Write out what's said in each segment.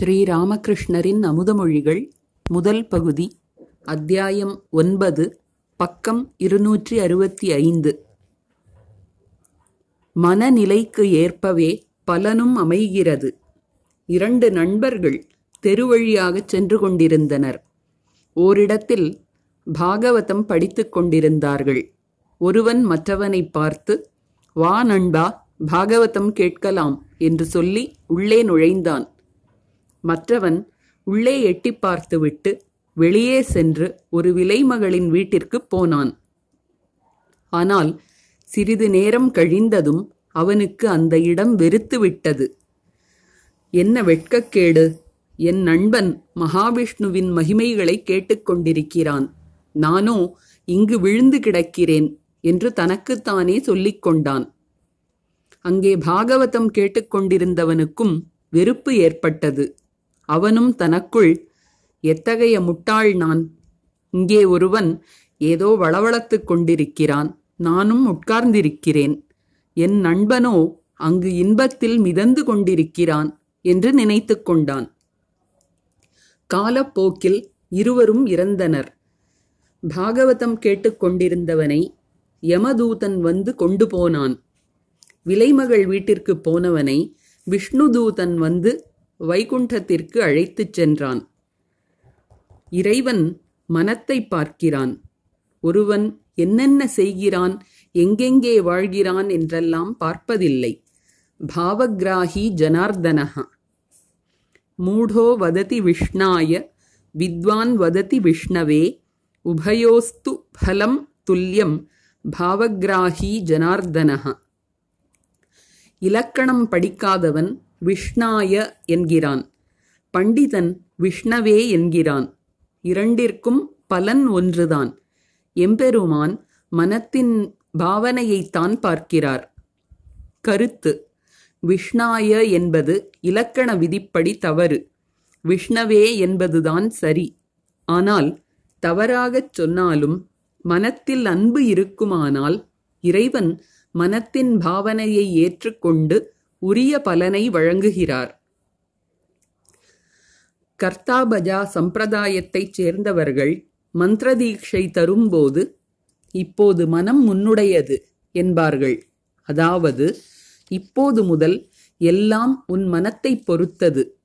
ஸ்ரீராமகிருஷ்ணரின் அமுதமொழிகள் முதல் பகுதி அத்தியாயம் ஒன்பது பக்கம் இருநூற்றி அறுபத்தி ஐந்து மனநிலைக்கு ஏற்பவே பலனும் அமைகிறது. இரண்டு நண்பர்கள் தெருவழியாகச் சென்று கொண்டிருந்தனர். ஓரிடத்தில் பாகவதம் படித்துக் கொண்டிருந்தார்கள். ஒருவன் மற்றவனைப் பார்த்து வா நண்பா பாகவதம் கேட்கலாம் என்று சொல்லி உள்ளே நுழைந்தான். மற்றவன் உள்ளே எட்டிப் பார்த்துவிட்டு வெளியே சென்று ஒரு விலைமகளின் வீட்டிற்குப் போனான். ஆனால் சிறிது நேரம் கழிந்ததும் அவனுக்கு அந்த இடம் வெறுத்துவிட்டது என்ன வெட்கக்கேடு? என் நண்பன் மகாவிஷ்ணுவின் மகிமைகளை கேட்டுக்கொண்டிருக்கிறான் நானோ இங்கு விழுந்து கிடக்கிறேன் என்று தனக்குத்தானே சொல்லிக் கொண்டான். அங்கே பாகவதம் கேட்டுக்கொண்டிருந்தவனுக்கும் வெறுப்பு ஏற்பட்டது. அவனும் தனக்குள் எத்தகைய முட்டாள் நான்? இங்கே ஒருவன் ஏதோ வளவளத்துக் கொண்டிருக்கிறான் நானும் உட்கார்ந்திருக்கிறேன். என் நண்பனோ அங்கு இன்பத்தில் மிதந்து கொண்டிருக்கிறான் என்று நினைத்து கொண்டான். காலப்போக்கில் இருவரும் இறந்தனர். பாகவதம் கேட்டுக்கொண்டிருந்தவனை யமதூதன் வந்து கொண்டு போனான். விலைமகள் வீட்டிற்கு போனவனை விஷ்ணுதூதன் வந்து வைகுண்டத்திற்கு அழைத்துச் சென்றான். இறைவன் மனத்தை பார்க்கிறான். ஒருவன் என்னென்ன செய்கிறான் எங்கெங்கே வாழ்கிறான் என்றெல்லாம் பார்ப்பதில்லை. பாவகிராஹி ஜனார்தனஹா. மூடோ வததி விஷ்ணாய வித்வான் வததி விஷ்ணவே உபயோஸ்து ஃபலம் துல்லியம் பாவகிராஹி ஜனார்தனஹா. இலக்கணம் படிக்காதவன் விஷ்ணாய என்கிறான். பண்டிதன் விஷ்ணவே என்கிறான். இரண்டிற்கும் பலன் ஒன்றுதான். எம்பெருமான் மனத்தின் பாவனையைத்தான் பார்க்கிறார். கருத்து. விஷ்ணாய என்பது இலக்கண விதிப்படி தவறு. விஷ்ணவே என்பதுதான் சரி. ஆனால் தவறாகச் சொன்னாலும் மனத்தில் அன்பு இருக்குமானால் இறைவன் மனத்தின் பாவனையை ஏற்றுக்கொண்டு உரிய பலனை வழங்குகிறார். கர்த்தாபஜா சம்பிரதாயத்தைச் சேர்ந்தவர்கள் மந்திரதீட்சை தரும்போது இப்போது மனம் முன்னுடையது என்பார்கள். அதாவது இப்போது முதல் எல்லாம் உன் மனத்தைப் பொறுத்தது.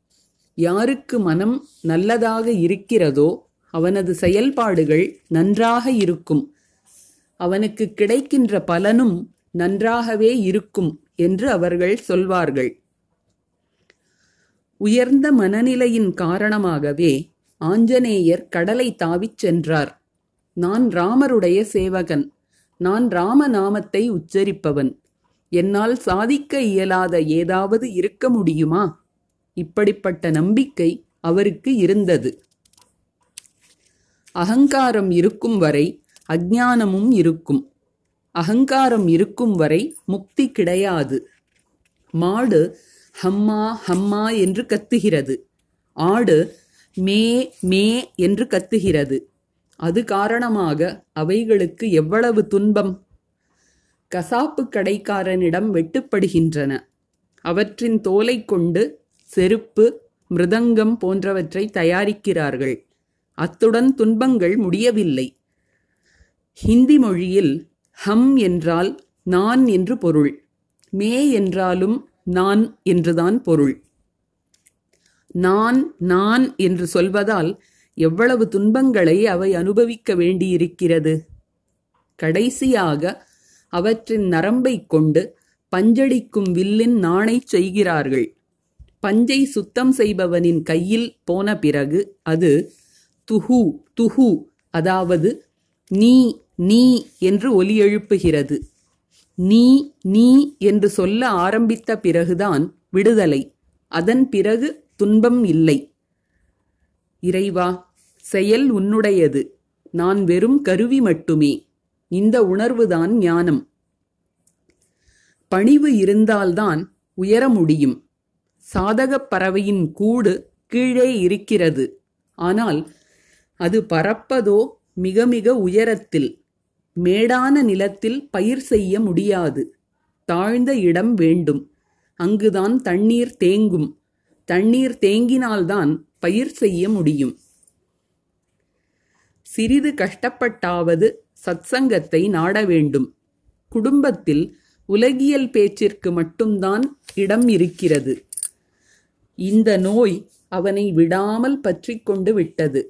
யாருக்கு மனம் நல்லதாக இருக்கிறதோ அவனது செயல்பாடுகள் நன்றாக இருக்கும். அவனுக்கு கிடைக்கின்ற பலனும் நன்றாகவே இருக்கும். என்று அவர்கள் சொல்வார்கள். உயர்ந்த மனநிலையின் காரணமாகவே ஆஞ்சநேயர் கடலை தாவிச் சென்றார். நான் ராமருடைய சேவகன். நான் ராமநாமத்தை உச்சரிப்பவன். என்னால் சாதிக்க இயலாத ஏதாவது இருக்க முடியுமா? இப்படிப்பட்ட நம்பிக்கை அவருக்கு இருந்தது. அகங்காரம் இருக்கும் வரை அஜ்ஞானமும் இருக்கும். அகங்காரம் இருக்கும் வரை முக்தி கிடையாது. மாடு ஹம்மா ஹம்மா என்று கத்துகிறது. ஆடு மே மே என்று கத்துகிறது. அது காரணமாக அவைகளுக்கு எவ்வளவு துன்பம்? கசாப்பு கடைக்காரனிடம் வெட்டுப்படுகின்றன. அவற்றின் தோலை கொண்டு செருப்பு மிருதங்கம் போன்றவற்றை தயாரிக்கிறார்கள். அத்துடன் துன்பங்கள் முடியவில்லை. ஹிந்தி மொழியில் ஹம் என்றால் நான் என்று பொருள். மே என்றாலும் நான் என்றுதான் பொருள். நான் நான் என்று சொல்வதால் எவ்வளவு துன்பங்களை அவை அனுபவிக்க வேண்டியிருக்கிறது? கடைசியாக அவற்றின் நரம்பைக் கொண்டு பஞ்சடிக்கும் வில்லின் நாணை செய்கிறார்கள். பஞ்சை சுத்தம் செய்பவனின் கையில் போன பிறகு அது துஹு துஹு அதாவது நீ நீ என்று ஒலி எழுப்புகிறது. நீ நீ என்று சொல்ல ஆரம்பித்த பிறகுதான் விடுதலை. அதன் பிறகு துன்பம் இல்லை. இறைவா செயல் உன்னுடையது. நான் வெறும் கருவி மட்டுமே. இந்த உணர்வுதான் ஞானம். பணிவு இருந்தால்தான் உயர முடியும். சாதகப் பறவையின் கூடு கீழே இருக்கிறது. ஆனால் அது பறப்பதோ மிக மிக உயரத்தில். மேடான நிலத்தில் பயிர் செய்ய முடியாது. தாழ்ந்த இடம் வேண்டும். அங்குதான் தண்ணீர் தேங்கும். தண்ணீர் தேங்கினால்தான் பயிர் செய்ய முடியும். சிறிது கஷ்டப்பட்டாவது சத்சங்கத்தை நாட வேண்டும். குடும்பத்தில் உலகியல் பேச்சிற்கு மட்டும்தான் இடம் இருக்கிறது. இந்த நோய் அவனை விடாமல் பற்றிக்கொண்டு விட்டது.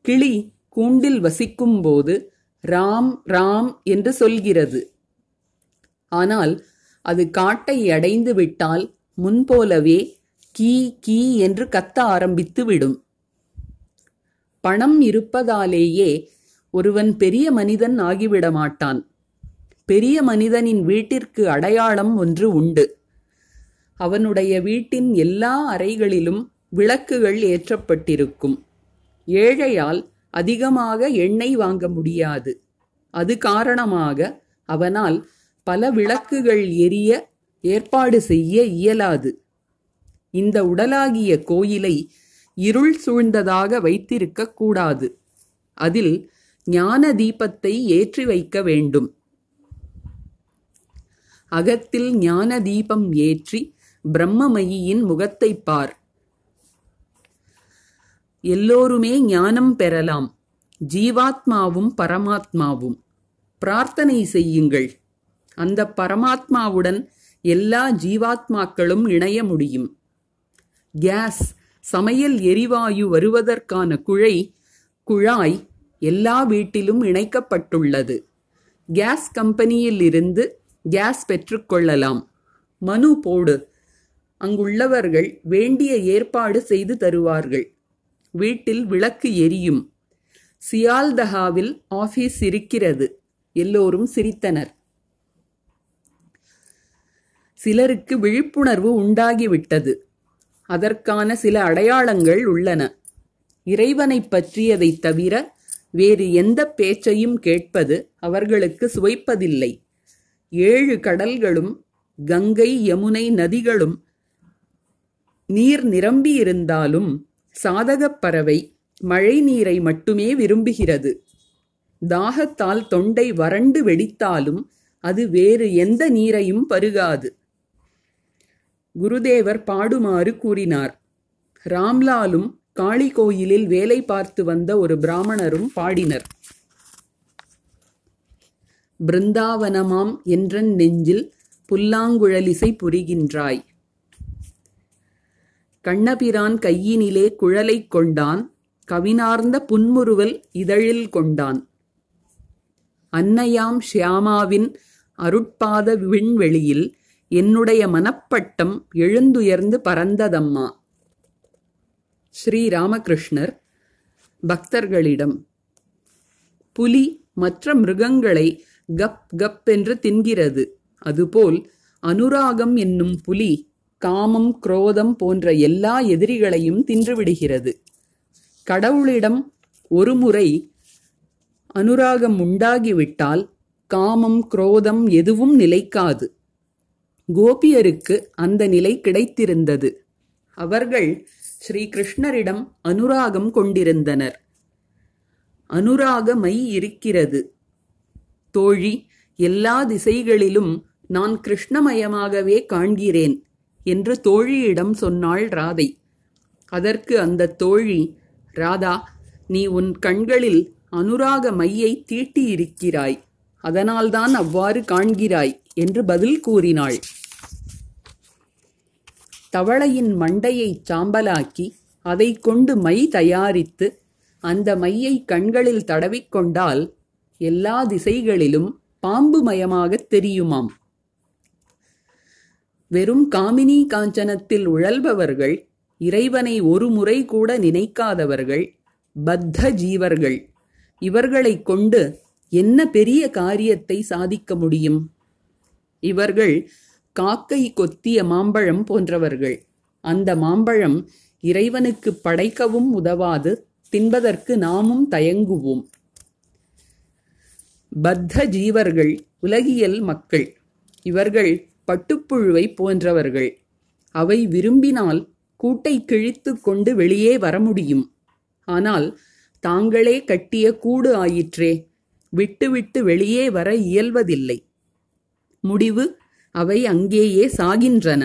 கிளி கூண்டில் வசிக்கும்போது ராம் ராம் என்று சொல்கிறது. ஆனால் அது காட்டை அடைந்து விட்டால் முன்போலவே கீ கீ என்று கத்த ஆரம்பித்து விடும். பணம் இருப்பதாலேயே ஒருவன் பெரிய மனிதன் ஆகிவிட மாட்டான். பெரிய மனிதனின் வீட்டிற்கு அடையாளம் ஒன்று உண்டு. அவனுடைய வீட்டின் எல்லா அறைகளிலும் விளக்குகள் ஏற்றப்பட்டிருக்கும். ஏழையால் அதிகமாக எண்ணெய் வாங்க முடியாது. அது காரணமாக அவனால் பல விளக்குகள் எரிய ஏற்பாடு செய்ய இயலாது. இந்த உடலாகிய கோயிலை இருள் சூழ்ந்ததாக வைத்திருக்க கூடாது. அதில் ஞான தீபத்தை ஏற்றி வைக்க வேண்டும். அகத்தில் ஞான தீபம் ஏற்றி பிரம்மமயியின் முகத்தைப் பார். எல்லோருமே ஞானம் பெறலாம். ஜீவாத்மாவும் பரமாத்மாவும். பிரார்த்தனை செய்யுங்கள். அந்த பரமாத்மாவுடன் எல்லா ஜீவாத்மாக்களும் இணைய முடியும். கேஸ் சமையல் எரிவாயு வருவதற்கான குழை குழாய் எல்லா வீட்டிலும் இணைக்கப்பட்டுள்ளது. கேஸ் கம்பெனியில் இருந்து கேஸ் பெற்றுக்கொள்ளலாம் மனு போடு. அங்குள்ளவர்கள் வேண்டிய ஏற்பாடு செய்து தருவார்கள். வீட்டில் விளக்கு எரியும். சியால்தஹாவில் ஆபீஸ் இருக்கிறது. எல்லோரும் சிரித்தனர். சிலருக்கு விழிப்புணர்வு உண்டாகிவிட்டது. அதற்கான சில அடையாளங்கள் உள்ளன. இறைவனைப் பற்றியதைத் தவிர வேறு எந்த பேச்சையும் கேட்பது அவர்களுக்கு சுவைப்பதில்லை. ஏழு கடல்களும் கங்கை யமுனை நதிகளும் நீர் நிரம்பியிருந்தாலும் சாதகப் பறவை மழை நீரை மட்டுமே விரும்புகிறது. தாகத்தால் தொண்டை வறண்டு வெடித்தாலும் அது வேறு எந்த நீரையும் பருகாது. குருதேவர் பாடுமாறு கூறினார். ராம்லாலும் காளி கோயிலில் வேலை பார்த்து வந்த ஒரு பிராமணரும் பாடினர். பிருந்தாவனமாம் என்றன் நெஞ்சில் புல்லாங்குழலிசை புரிகின்றாய். கண்ணபிரான் கையினிலே குழலைக் கொண்டான் கவினார்ந்த புன்முறுவல் இதழில் கொண்டான். அன்னையாம் ஷியாமாவின் அருட்பாத விண்வெளியில் என்னுடைய மனப்பட்டம் எழுந்துயர்ந்து பறந்ததம்மா. ஸ்ரீ ராமகிருஷ்ணர் பக்தர்களிடம் புலி மற்ற மிருகங்களை கப் கப் என்று தின்கிறது. அதுபோல் அனுராகம் என்னும் புலி காமம் குரோதம் போன்ற எல்லா எதிரிகளையும் தின்றுவிடுகிறது. கடவுளிடம் ஒருமுறை அனுராகம் உண்டாகிவிட்டால் காமம் குரோதம் எதுவும் நிலைக்காது. கோபியருக்கு அந்த நிலை கிடைத்திருந்தது. அவர்கள் ஸ்ரீ கிருஷ்ணரிடம் அனுராகம் கொண்டிருந்தனர். அனுராக மை இருக்கிறது. தோழி எல்லா திசைகளிலும் நான் கிருஷ்ணமயமாகவே காண்கிறேன். என்று தோழியிடம் சொன்னாள் ராதை. அதற்கு அந்த தோழி ராதா நீ உன் கண்களில் அனுராக மையை தீட்டியிருக்கிறாய். அதனால்தான் அவ்வாறு காண்கிறாய் என்று பதில் கூறினாள். தவளையின் மண்டையைச் சாம்பலாக்கி அதை கொண்டு மை தயாரித்து அந்த மையை கண்களில் தடவிக்கொண்டால் எல்லா திசைகளிலும் பாம்பு மயமாகத் தெரியுமாம். வெறும் காமினி காஞ்சனத்தில் உழல்பவர்கள் இறைவனை ஒரு முறை கூட நினைக்காதவர்கள் பத்த ஜீவர்கள். இவர்களைக் கொண்டு என்ன பெரிய காரியத்தை சாதிக்க முடியும்? இவர்கள் காக்கை கொத்திய மாம்பழம் போன்றவர்கள். அந்த மாம்பழம் இறைவனுக்கு படைக்கவும் உதவாது தின்பதற்கு நாமும் தயங்குவோம். பத்த ஜீவர்கள் உலகியல் மக்கள். இவர்கள் பட்டுப்புழுவை போன்றவர்கள். அவை விரும்பினால் கூட்டை கிழித்து கொண்டு வெளியே வர முடியும். ஆனால் தாங்களே கட்டிய கூடு ஆயிற்றே விட்டுவிட்டு வெளியே வர இயல்வதில்லை. முடிவு அவை அங்கேயே சாகின்றன.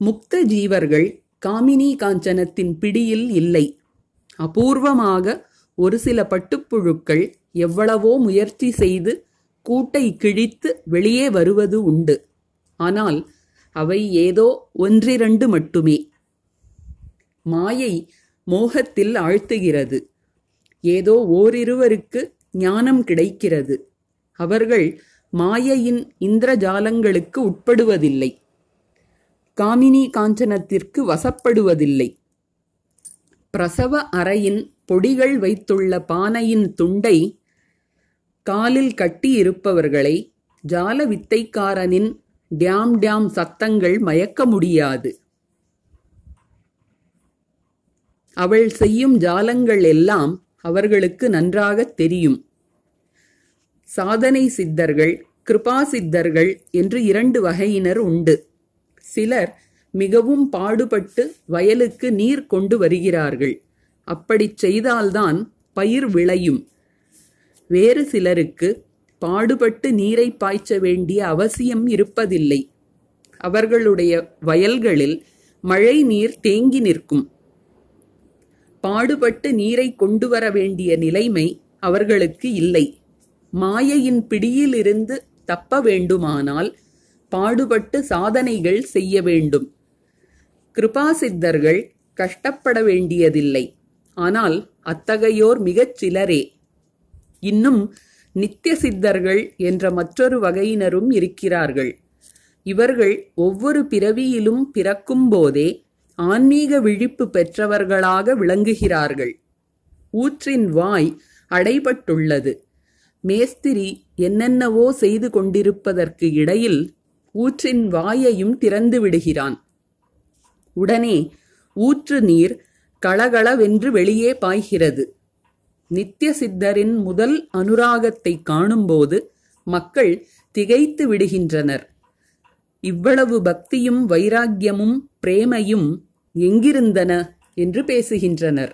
முக்த ஜீவர்கள் காமினி காஞ்சனத்தின் பிடியில் இல்லை. அபூர்வமாக ஒரு சில பட்டுப்புழுக்கள் எவ்வளவோ முயற்சி செய்து கூட்டை கிழித்து வெளியே வருவது உண்டு. ஆனால் அவை ஏதோ ஒன்றிரண்டு மட்டுமே. மாயை மோகத்தில் ஆழ்த்துகிறது. ஏதோ ஓரிருவருக்கு ஞானம் கிடைக்கிறது. அவர்கள் மாயையின் இந்திரஜாலங்களுக்கு உட்படுவதில்லை. காமினி காஞ்சனத்திற்கு வசப்படுவதில்லை. பிரசவ அறையின் பொடிகள் வைத்துள்ள பானையின் துண்டை காலில் கட்டி இருப்பவர்களை ஜால வித்தைக்காரனின் டியாம் டியாம் சத்தங்கள் மயக்க முடியாது. அவள் செய்யும் ஜாலங்கள் எல்லாம் அவர்களுக்கு நன்றாகத் தெரியும். சாதனை சித்தர்கள் கிருபா சித்தர்கள் என்று இரண்டு வகையினர் உண்டு. சிலர் மிகவும் பாடுபட்டு வயலுக்கு நீர் கொண்டு வருகிறார்கள். அப்படிச் செய்தால்தான் பயிர் விளையும். வேறு சிலருக்கு பாடுபட்டு நீரை பாய்ச்ச வேண்டிய அவசியம் இருப்பதில்லை. அவர்களுடைய வயல்களில் மழை நீர் தேங்கி நிற்கும். பாடுபட்டு நீரை கொண்டு வர வேண்டிய நிலைமை அவர்களுக்கு இல்லை. மாயையின் பிடியிலிருந்து தப்ப வேண்டுமானால் பாடுபட்டு சாதனைகள் செய்ய வேண்டும். கிருபாசித்தர்கள் கஷ்டப்பட வேண்டியதில்லை. ஆனால் அத்தகையோர் மிகச் சிலரே இன்னும் நித்திய சித்தர்கள் என்ற மற்றொரு வகையினரும் இருக்கிறார்கள். இவர்கள் ஒவ்வொரு பிறவியிலும் பிறக்கும் போதே ஆன்மீக விழிப்பு பெற்றவர்களாக விளங்குகிறார்கள். ஊற்றின் வாய் அடைபட்டுள்ளது. மேஸ்திரி என்னென்னவோ செய்து கொண்டிருப்பதற்கு இடையில் ஊற்றின் வாயையும் திறந்து விடுகிறான். உடனே ஊற்று நீர் களகளவென்று வெளியே பாய்கிறது. நித்திய சித்தரின் முதல் அனுராகத்தை காணும்போது மக்கள் திகைத்து விடுகின்றனர். இவ்வளவு பக்தியும் வைராக்கியமும் பிரேமையும் எங்கிருந்தன என்று பேசுகின்றனர்.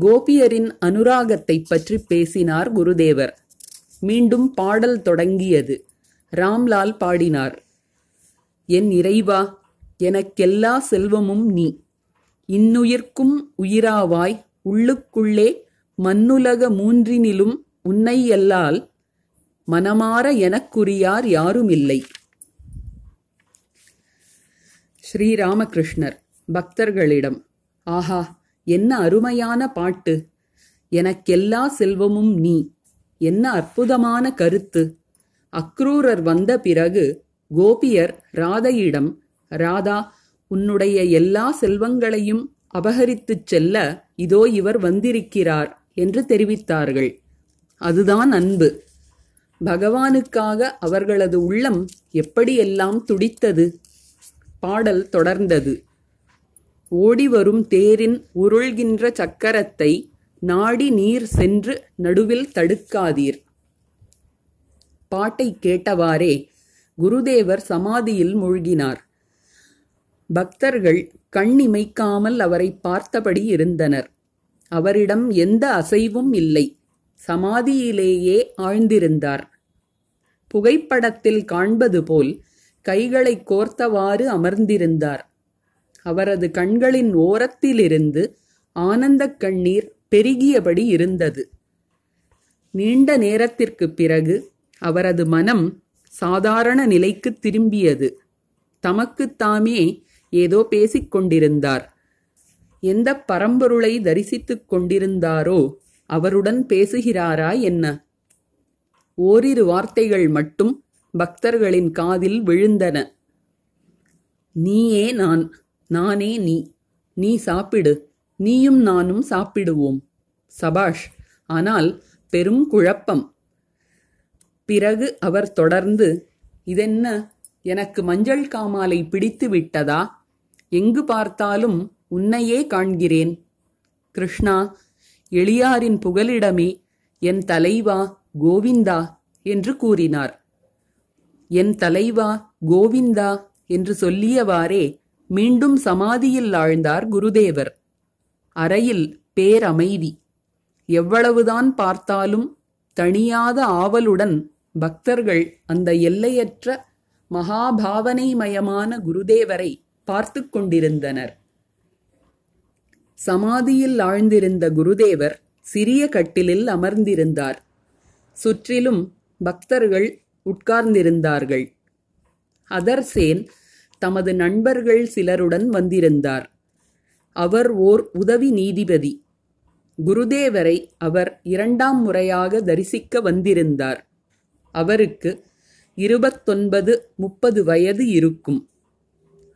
கோபியரின் அனுராகத்தை பற்றி பேசினார் குருதேவர். மீண்டும் பாடல் தொடங்கியது. ராம்லால் பாடினார். என் இறைவா எனக்கெல்லா செல்வமும் நீ. இன்னுயிர்க்கும் உயிராவாய். உள்ளுக்குள்ளே மண்ணுலக மூன்றினிலும் உன்னையல்லால் மனமாற எனக்குரியார் யாருமில்லை ஸ்ரீராமகிருஷ்ணர் பக்தர்களிடம் ஆஹா என்ன அருமையான பாட்டு! எனக்கெல்லா செல்வமும் நீ. என்ன அற்புதமான கருத்து அக்ரூரர் வந்த பிறகு கோபியர் ராதையிடம் ராதா உன்னுடைய எல்லா செல்வங்களையும் அபகரித்துச் செல்ல இதோ இவர் வந்திருக்கிறார். என்று தெரிவித்தார்கள். அதுதான் அன்பு. பகவானுக்காக அவர்களது உள்ளம் எப்படியெல்லாம் துடித்தது? பாடல் தொடர்ந்தது. ஓடிவரும் தேரின் உருள்கின்ற சக்கரத்தை நாடி நீர் சென்று நடுவில் தடுக்காதீர். பாட்டை கேட்டவாறே குருதேவர் சமாதியில் மூழ்கினார். பக்தர்கள் கண்ணிமைக்காமல் அவரை பார்த்தபடி இருந்தனர். அவரிடம் எந்த அசைவும் இல்லை. சமாதியிலேயே ஆழ்ந்திருந்தார். புகைப்படத்தில் காண்பது போல் கைகளை கோர்த்தவாறு அமர்ந்திருந்தார். அவரது கண்களின் ஓரத்திலிருந்து ஆனந்தக் கண்ணீர் பெருகியபடி இருந்தது. நீண்ட நேரத்திற்குப் பிறகு அவரது மனம் சாதாரண நிலைக்கு திரும்பியது. தமக்குத்தாமே ஏதோ பேசிக் கொண்டிருந்தார் எந்த பரம்பொருளை தரிசித்துக் கொண்டிருந்தாரோ அவருடன் பேசுகிறாரா என்ன? ஓரிரு வார்த்தைகள் மட்டும் பக்தர்களின் காதில் விழுந்தன. நீயே நான் நானே நீ. நீ சாப்பிடு. நீயும் நானும் சாப்பிடுவோம். சபாஷ் ஆனால் பெரும் குழப்பம். பிறகு அவர் தொடர்ந்து இதென்ன? எனக்கு மஞ்சள் காமாலை பிடித்து விட்டதா? எங்கு பார்த்தாலும் உன்னையே காண்கிறேன். கிருஷ்ணா எளியாரின் புகலிடமே என் தலைவா கோவிந்தா என்று கூறினார். என் தலைவா கோவிந்தா என்று சொல்லியவாறே மீண்டும் சமாதியில் ஆழ்ந்தார் குருதேவர். அறையில் பேரமைதி. எவ்வளவுதான் பார்த்தாலும் தணியாத ஆவலுடன் பக்தர்கள் அந்த எல்லையற்ற மகாபாவனைமயமான குருதேவரை பார்த்து கொண்டிருந்தனர். சமாதியில் ஆழ்ந்திருந்த குருதேவர் சிறிய கட்டிலில் அமர்ந்திருந்தார். சுற்றிலும் பக்தர்கள் உட்கார்ந்திருந்தார்கள். அதர்சேன் தமது நண்பர்கள் சிலருடன் வந்திருந்தார். அவர் ஓர் உதவி நீதிபதி. குருதேவரை அவர் இரண்டாம் முறையாக தரிசிக்க வந்திருந்தார். அவருக்கு இருபத்தொன்பது முப்பது வயது இருக்கும்.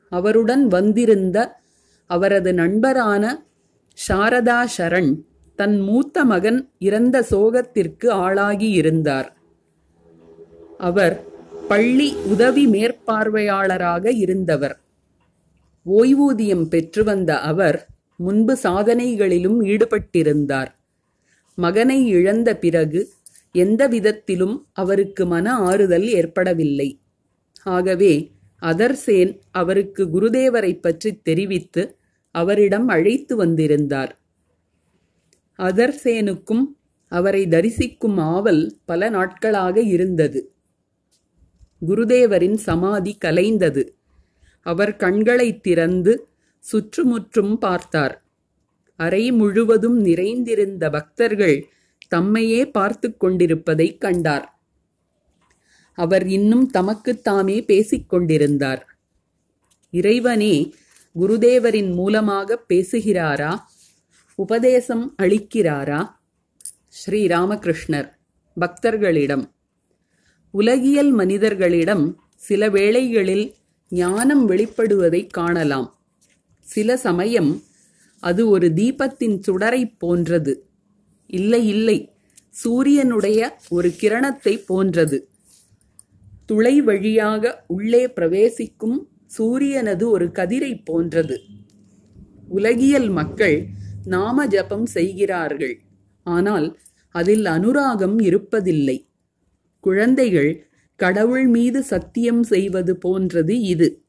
அவருடன் வந்திருந்த அவரது நண்பரான சாரதா சரண் தன் மூத்த மகன் இறந்த சோகத்திற்கு ஆளாகியிருந்தார். அவர் பள்ளி உதவி மேற்பார்வையாளராக இருந்தவர். ஓய்வூதியம் பெற்று வந்த அவர் முன்பு சாதனைகளிலும் ஈடுபட்டிருந்தார். மகனை இழந்த பிறகு எந்த விதத்திலும் அவருக்கு மன ஆறுதல் ஏற்படவில்லை. ஆகவே அதர்சேன் அவருக்கு குருதேவரை பற்றி தெரிவித்து அவரிடம் அழைத்து வந்திருந்தார். அதர்சேனுக்கும் அவரை தரிசிக்கும் ஆவல் பல நாட்களாக இருந்தது. குருதேவரின் சமாதி கலைந்தது. அவர் கண்களைத் திறந்து சுற்றுமுற்றும் பார்த்தார். அறை முழுவதும் நிறைந்திருந்த பக்தர்கள் தம்மையே பார்த்து கொண்டிருப்பதைக் கண்டார். அவர் இன்னும் தமக்குத்தாமே பேசிக் கொண்டிருந்தார். இறைவனே குருதேவரின் மூலமாக பேசுகிறாரா? உபதேசம் அளிக்கிறாரா? ஸ்ரீ ராமகிருஷ்ணர் பக்தர்களிடம். உலகியல் மனிதர்களிடம் சில வேளைகளில் ஞானம் வெளிப்படுவதைக் காணலாம். சில சமயம் அது ஒரு தீபத்தின் சுடரைப் போன்றது. இல்லை இல்லை சூரியனுடைய ஒரு கிரணத்தை போன்றது. துளை வழியாக உள்ளே பிரவேசிக்கும் சூரியனது ஒரு கதிரை போன்றது. உலகியல் மக்கள் நாம ஜபம் செய்கிறார்கள். ஆனால் அதில் அனுராகம் இருப்பதில்லை. குழந்தைகள் கடவுள் மீது சத்தியம் செய்வது போன்றது இது.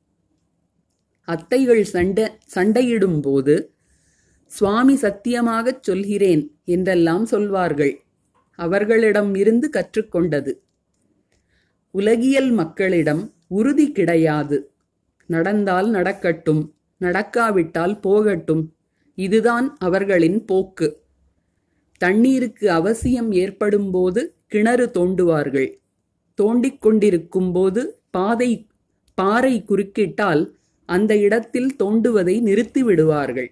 அத்தைகள் சண்டை சண்டையிடும் போது சுவாமி சத்தியமாகச் சொல்கிறேன் என்றெல்லாம் சொல்வார்கள். அவர்களிடம் இருந்து கற்றுக்கொண்டது. உலகியல் மக்களிடம் உறுதி கிடையாது. நடந்தால் நடக்கட்டும் நடக்காவிட்டால் போகட்டும். இதுதான் அவர்களின் போக்கு. தண்ணீருக்கு அவசியம் ஏற்படும்போது கிணறு தோண்டுவார்கள். தோண்டிக் கொண்டிருக்கும்போது பாதை பாறை குறுக்கிட்டால் அந்த இடத்தில் தோண்டுவதை நிறுத்திவிடுவார்கள்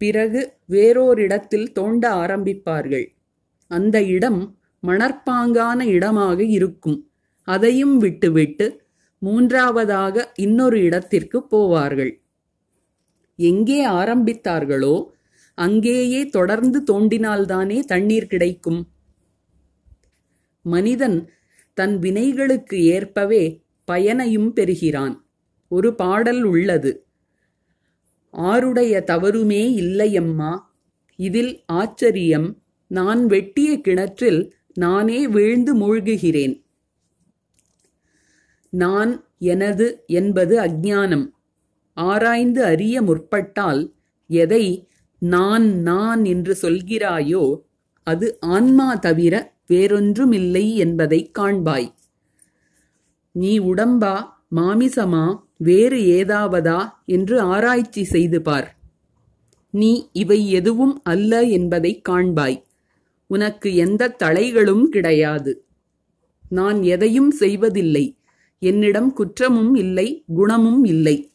பிறகு வேறோரிடத்தில் தோண்ட ஆரம்பிப்பார்கள். அந்த இடம் மணற்பாங்கான இடமாக இருக்கும். அதையும் விட்டுவிட்டு மூன்றாவதாக இன்னொரு இடத்திற்கு போவார்கள். எங்கே ஆரம்பித்தார்களோ அங்கேயே தொடர்ந்து தோண்டினால்தானே தண்ணீர் கிடைக்கும். மனிதன் தன் வினைகளுக்கு ஏற்பவே பயனையும் பெறுகிறான். ஒரு பாடல் உள்ளது. ஆருடைய தவறுமே இல்லையம்மா இதில் ஆச்சரியம். நான் வெட்டிய கிணற்றில் நானே வீழ்ந்து மூழ்குகிறேன். நான் எனது என்பது அஜ்ஞானம். ஆராய்ந்து அறிய முற்பட்டால் எதை நான் நான் என்று சொல்கிறாயோ அது ஆன்மா தவிர வேறொன்றுமில்லை என்பதைக் காண்பாய். நீ உடம்பா மாமிசமா வேறு ஏதாவதா என்று ஆராய்ச்சி செய்து பார். நீ இவை எதுவும் அல்ல என்பதைக் காண்பாய். உனக்கு எந்த தளைகளும் கிடையாது. நான் எதையும் செய்வதில்லை. என்னிடம் குற்றமும் இல்லை குணமும் இல்லை.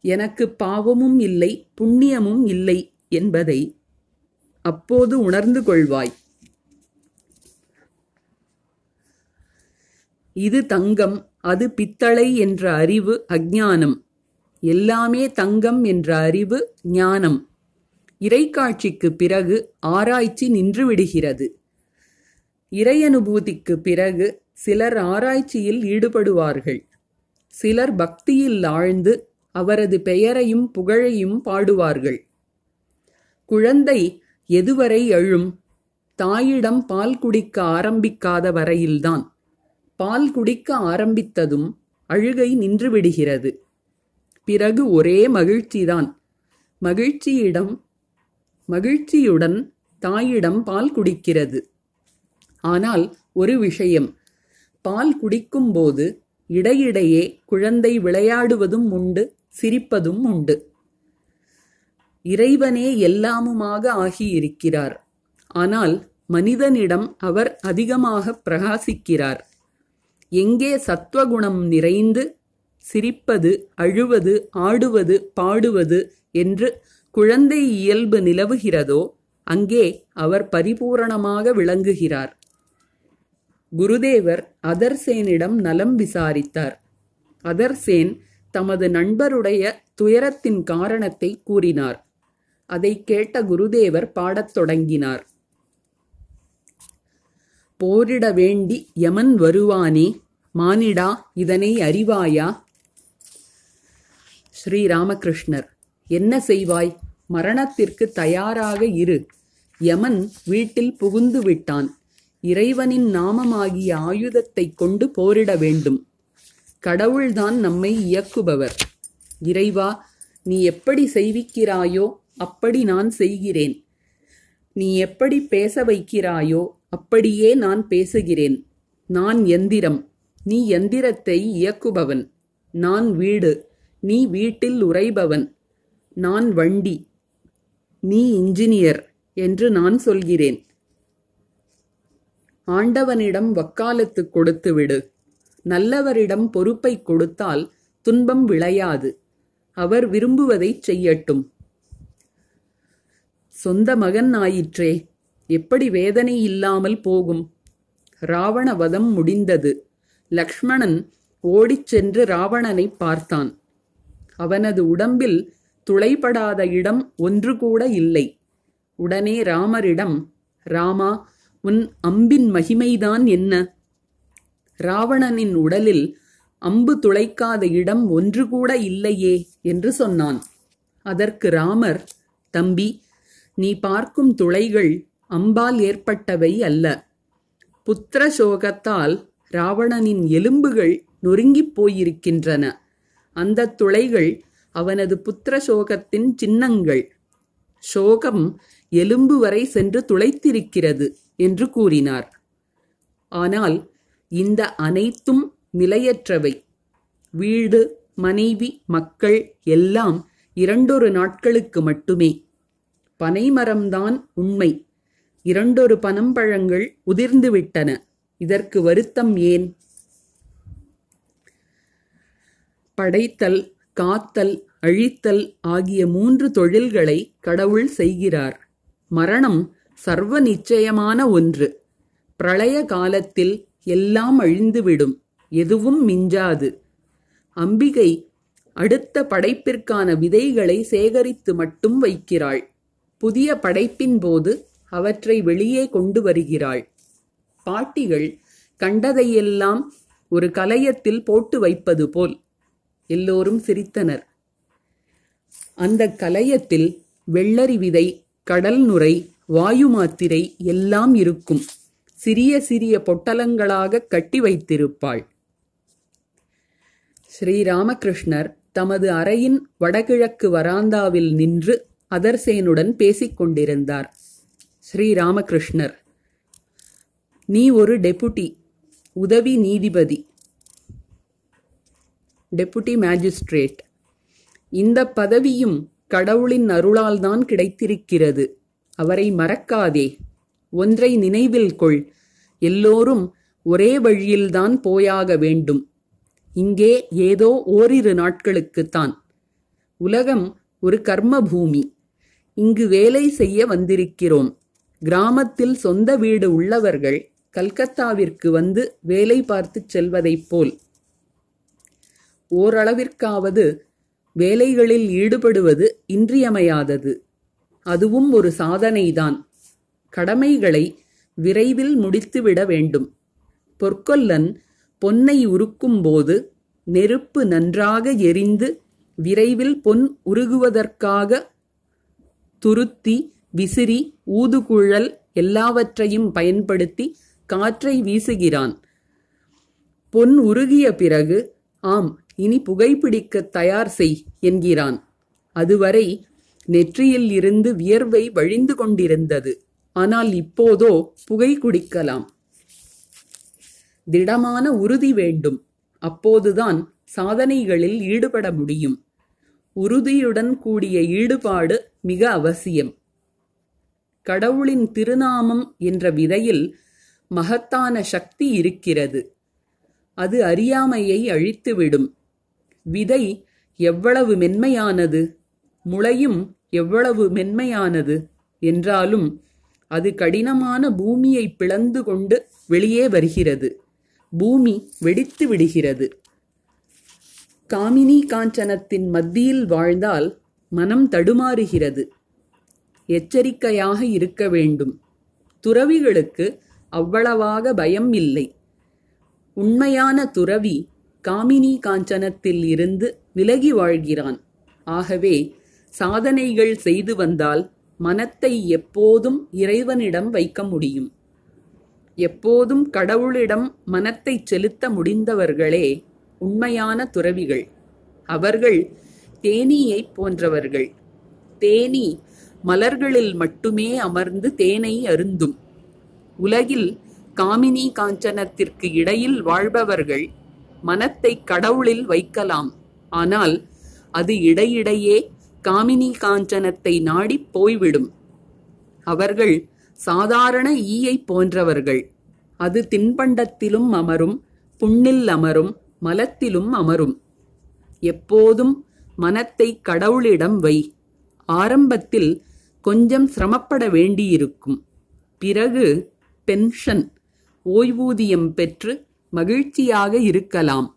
எனக்கு பாவமும் இல்லை புண்ணியமும் இல்லை என்பதை அப்போது உணர்ந்து கொள்வாய். இது தங்கம் அது பித்தளை என்ற அறிவு அஜானம் எல்லாமே தங்கம் என்ற அறிவு ஞானம். இறைக்காட்சிக்கு பிறகு ஆராய்ச்சி நின்றுவிடுகிறது. இறையனுபூதிக்கு பிறகு சிலர் ஆராய்ச்சியில் ஈடுபடுவார்கள். சிலர் பக்தியில் ஆழ்ந்து அவரது பெயரையும் புகழையும் பாடுவார்கள். குழந்தை எதுவரை அழும்? தாயிடம் பால் குடிக்க ஆரம்பிக்காத வரையில்தான். பால் குடிக்க ஆரம்பித்ததும் அழுகை நின்றுவிடுகிறது. பிறகு ஒரே மகிழ்ச்சிதான். மகிழ்ச்சியிடம் மகிழ்ச்சியுடன் தாயிடம் பால் குடிக்கிறது. ஆனால் ஒரு விஷயம் பால் குடிக்கும்போது இடையிடையே குழந்தை விளையாடுவதும் உண்டு சிரிப்பதும் உண்டு. இறைவனே எல்லாமுமாக ஆகியிருக்கிறார். ஆனால் மனிதனிடம் அவர் அதிகமாக பிரகாசிக்கிறார். எங்கே சத்வகுணம் நிறைந்து சிரிப்பது அழுவது ஆடுவது பாடுவது என்று குழந்தை இயல்பு நிலவுகிறதோ அங்கே அவர் பரிபூரணமாக விளங்குகிறார். குருதேவர் அதர்சேனிடம் நலம் விசாரித்தார். அதர்சேன் தமது நண்பருடைய துயரத்தின் காரணத்தை கூறினார். அதை கேட்ட குருதேவர் பாடத் தொடங்கினார். போரிட வேண்டி யமன் வருவானே மானிடா இதனை அறிவாயா? ஸ்ரீராமகிருஷ்ணர் என்ன செய்வாய்? மரணத்திற்கு தயாராக இரு. யமன் வீட்டில் புகுந்து விட்டான். இறைவனின் நாமமாகிய ஆயுதத்தைக் கொண்டு போரிட வேண்டும். கடவுள்தான் நம்மை இயக்குபவர். இறைவா நீ எப்படி செய்விக்கிறாயோ அப்படி நான் செய்கிறேன். நீ எப்படி பேச வைக்கிறாயோ அப்படியே நான் பேசுகிறேன். நான் எந்திரம். நீ எந்திரத்தை இயக்குபவன். நான் வீடு. நீ வீட்டில் உறைபவன். நான் வண்டி. நீ இன்ஜினியர் என்று நான் சொல்கிறேன். ஆண்டவனிடம் வக்காலத்து கொடுத்து விடு நல்லவரிடம் பொறுப்பை கொடுத்தால் துன்பம் விளையாது. அவர் விரும்புவதைச் செய்யட்டும். சொந்த மகன் ஆயிற்றே எப்படி வேதனை இல்லாமல் போகும்? ராவண வதம் முடிந்தது. லக்ஷ்மணன் ஓடிச் சென்று ராவணனை பார்த்தான். அவனது உடம்பில் துளைபடாத இடம் ஒன்று கூட இல்லை. உடனே ராமரிடம் ராமா உன் அம்பின் மகிமைதான் என்ன? ராவணனின் உடலில் அம்பு துளைக்காத இடம் ஒன்று கூட இல்லையே என்று சொன்னான். அதற்கு ராமர் தம்பி நீ பார்க்கும் துளைகள் அம்பால் ஏற்பட்டவை அல்ல. புத்திர சோகத்தால் ராவணனின் எலும்புகள் நொறுங்கிப் போயிருக்கின்றன. அந்த துளைகள் அவனது புத்திர சோகத்தின் சின்னங்கள். சோகம் எலும்பு வரை சென்று துளைத்திருக்கிறது. என்று கூறினார். ஆனால் இந்த அனைத்தும் நிலையற்றவை. வீடு மனைவி மக்கள் எல்லாம் இரண்டொரு நாட்களுக்கு மட்டுமே. பனைமரம்தான் உண்மை. இரண்டொரு பனம்பழங்கள் உதிர்ந்துவிட்டன. இதற்கு வருத்தம் ஏன்? படைத்தல் காத்தல் அழித்தல் ஆகிய மூன்று தொழில்களை கடவுள் செய்கிறார். மரணம் சர்வ நிச்சயமான ஒன்று. பிரளய காலத்தில் எல்லாம் அழிந்துவிடும். எதுவும் மிஞ்சாது. அம்பிகை அடுத்த படைப்பிற்கான விதைகளை சேகரித்து மட்டும் வைக்கிறாள். புதிய படைப்பின் போது அவற்றை வெளியே கொண்டு வருகிறாள். பாட்டிகள் கண்டதையெல்லாம் ஒரு கலையத்தில் போட்டு வைப்பது போல். எல்லோரும் சிரித்தனர். அந்த கலயத்தில் வெள்ளரி விதை கடல் நுரை வாயு மாத்திரை எல்லாம் இருக்கும். சிறிய சிறிய பொட்டலங்களாக கட்டி வைத்திருப்பாள். ஸ்ரீராமகிருஷ்ணர் தமது அறையின் வடகிழக்கு வராந்தாவில் நின்று அதர்சேனுடன் பேசிக் கொண்டிருந்தார் ஸ்ரீராமகிருஷ்ணர் நீ ஒரு டெபுட்டி உதவி நீதிபதி. டெபுட்டி மேஜிஸ்ட்ரேட் இந்த பதவியும் கடவுளின் அருளால்தான் கிடைத்திருக்கிறது. அவரை மறக்காதே. ஒன்றை நினைவில் கொள். எல்லோரும் ஒரே வழியில்தான் போயாக வேண்டும். இங்கே ஏதோ ஓரிரு நாட்களுக்குத்தான் உலகம் ஒரு கர்ம பூமி இங்கு வேலை செய்ய வந்திருக்கிறோம். கிராமத்தில் சொந்த வீடு உள்ளவர்கள் கல்கத்தாவிற்கு வந்து வேலை பார்த்துச் செல்வதைப் போல். ஓரளவிற்காவது வேலைகளில் ஈடுபடுவது இன்றியமையாதது. அதுவும் ஒரு சாதனைதான். கடமைகளை விரைவில் முடித்துவிட வேண்டும். பொற்கொல்லன் பொன்னை உருக்கும்போது நெருப்பு நன்றாக எரிந்து விரைவில் பொன் உருகுவதற்காக துருத்தி விசிறி ஊதுகுழல் எல்லாவற்றையும் பயன்படுத்தி காற்றை வீசுகிறான். பொன் உருகிய பிறகு ஆம் இனி புகைப்பிடிக்க தயார் செய் என்கிறான். அதுவரை நெற்றியில் இருந்து வியர்வை வழிந்து கொண்டிருந்தது. ஆனால் இப்போதோ புகை குடிக்கலாம். திடமான உறுதி வேண்டும். அப்போதுதான் சாதனைகளில் ஈடுபட முடியும். உறுதியுடன் கூடிய ஈடுபாடு மிக அவசியம். கடவுளின் திருநாமம் என்ற விதையில் மகத்தான சக்தி இருக்கிறது. அது அறியாமையை அழித்துவிடும். விதை எவ்வளவு மென்மையானது. முளையும் எவ்வளவு மென்மையானது என்றாலும் அது கடினமான பூமியை பிளந்து கொண்டு வெளியே வருகிறது. பூமி வெடித்து விடுகிறது. காமினி காஞ்சனத்தின் மத்தியில் வாழ்ந்தால் மனம் தடுமாறுகிறது. எச்சரிக்கையாக இருக்க வேண்டும். துறவிகளுக்கு அவ்வளவாக பயம் இல்லை. உண்மையான துறவி காமினி காஞ்சனத்தில் இருந்து விலகி வாழ்கிறான். ஆகவே சாதனைகள் செய்து வந்தால் மனத்தை எப்போதும் இறைவனிடம் வைக்க முடியும். எப்போதும் கடவுளிடம் மனத்தை செலுத்த முடிந்தவர்களே உண்மையான துறவிகள். அவர்கள் தேனீயைப் போன்றவர்கள். தேனீ மலர்களில் மட்டுமே அமர்ந்து தேனை அருந்தும். உலகில் காமினி காஞ்சனத்திற்கு இடையில் வாழ்பவர்கள் மனத்தை கடவுளில் வைக்கலாம். ஆனால் அது இடையிடையே காமினி காஞ்சனத்தை நாடிப் போய்விடும். அவர்கள் சாதாரண ஈயைப் போன்றவர்கள். அது தின்பண்டத்திலும் அமரும் புண்ணில் அமரும் மலத்திலும் அமரும். எப்போதும் மனத்தை கடவுளிடம் வை. ஆரம்பத்தில் கொஞ்சம் சிரமப்பட வேண்டியிருக்கும். பிறகு பென்ஷன் ஓய்வூதியம் பெற்று மகிழ்ச்சியாக இருக்கலாம்.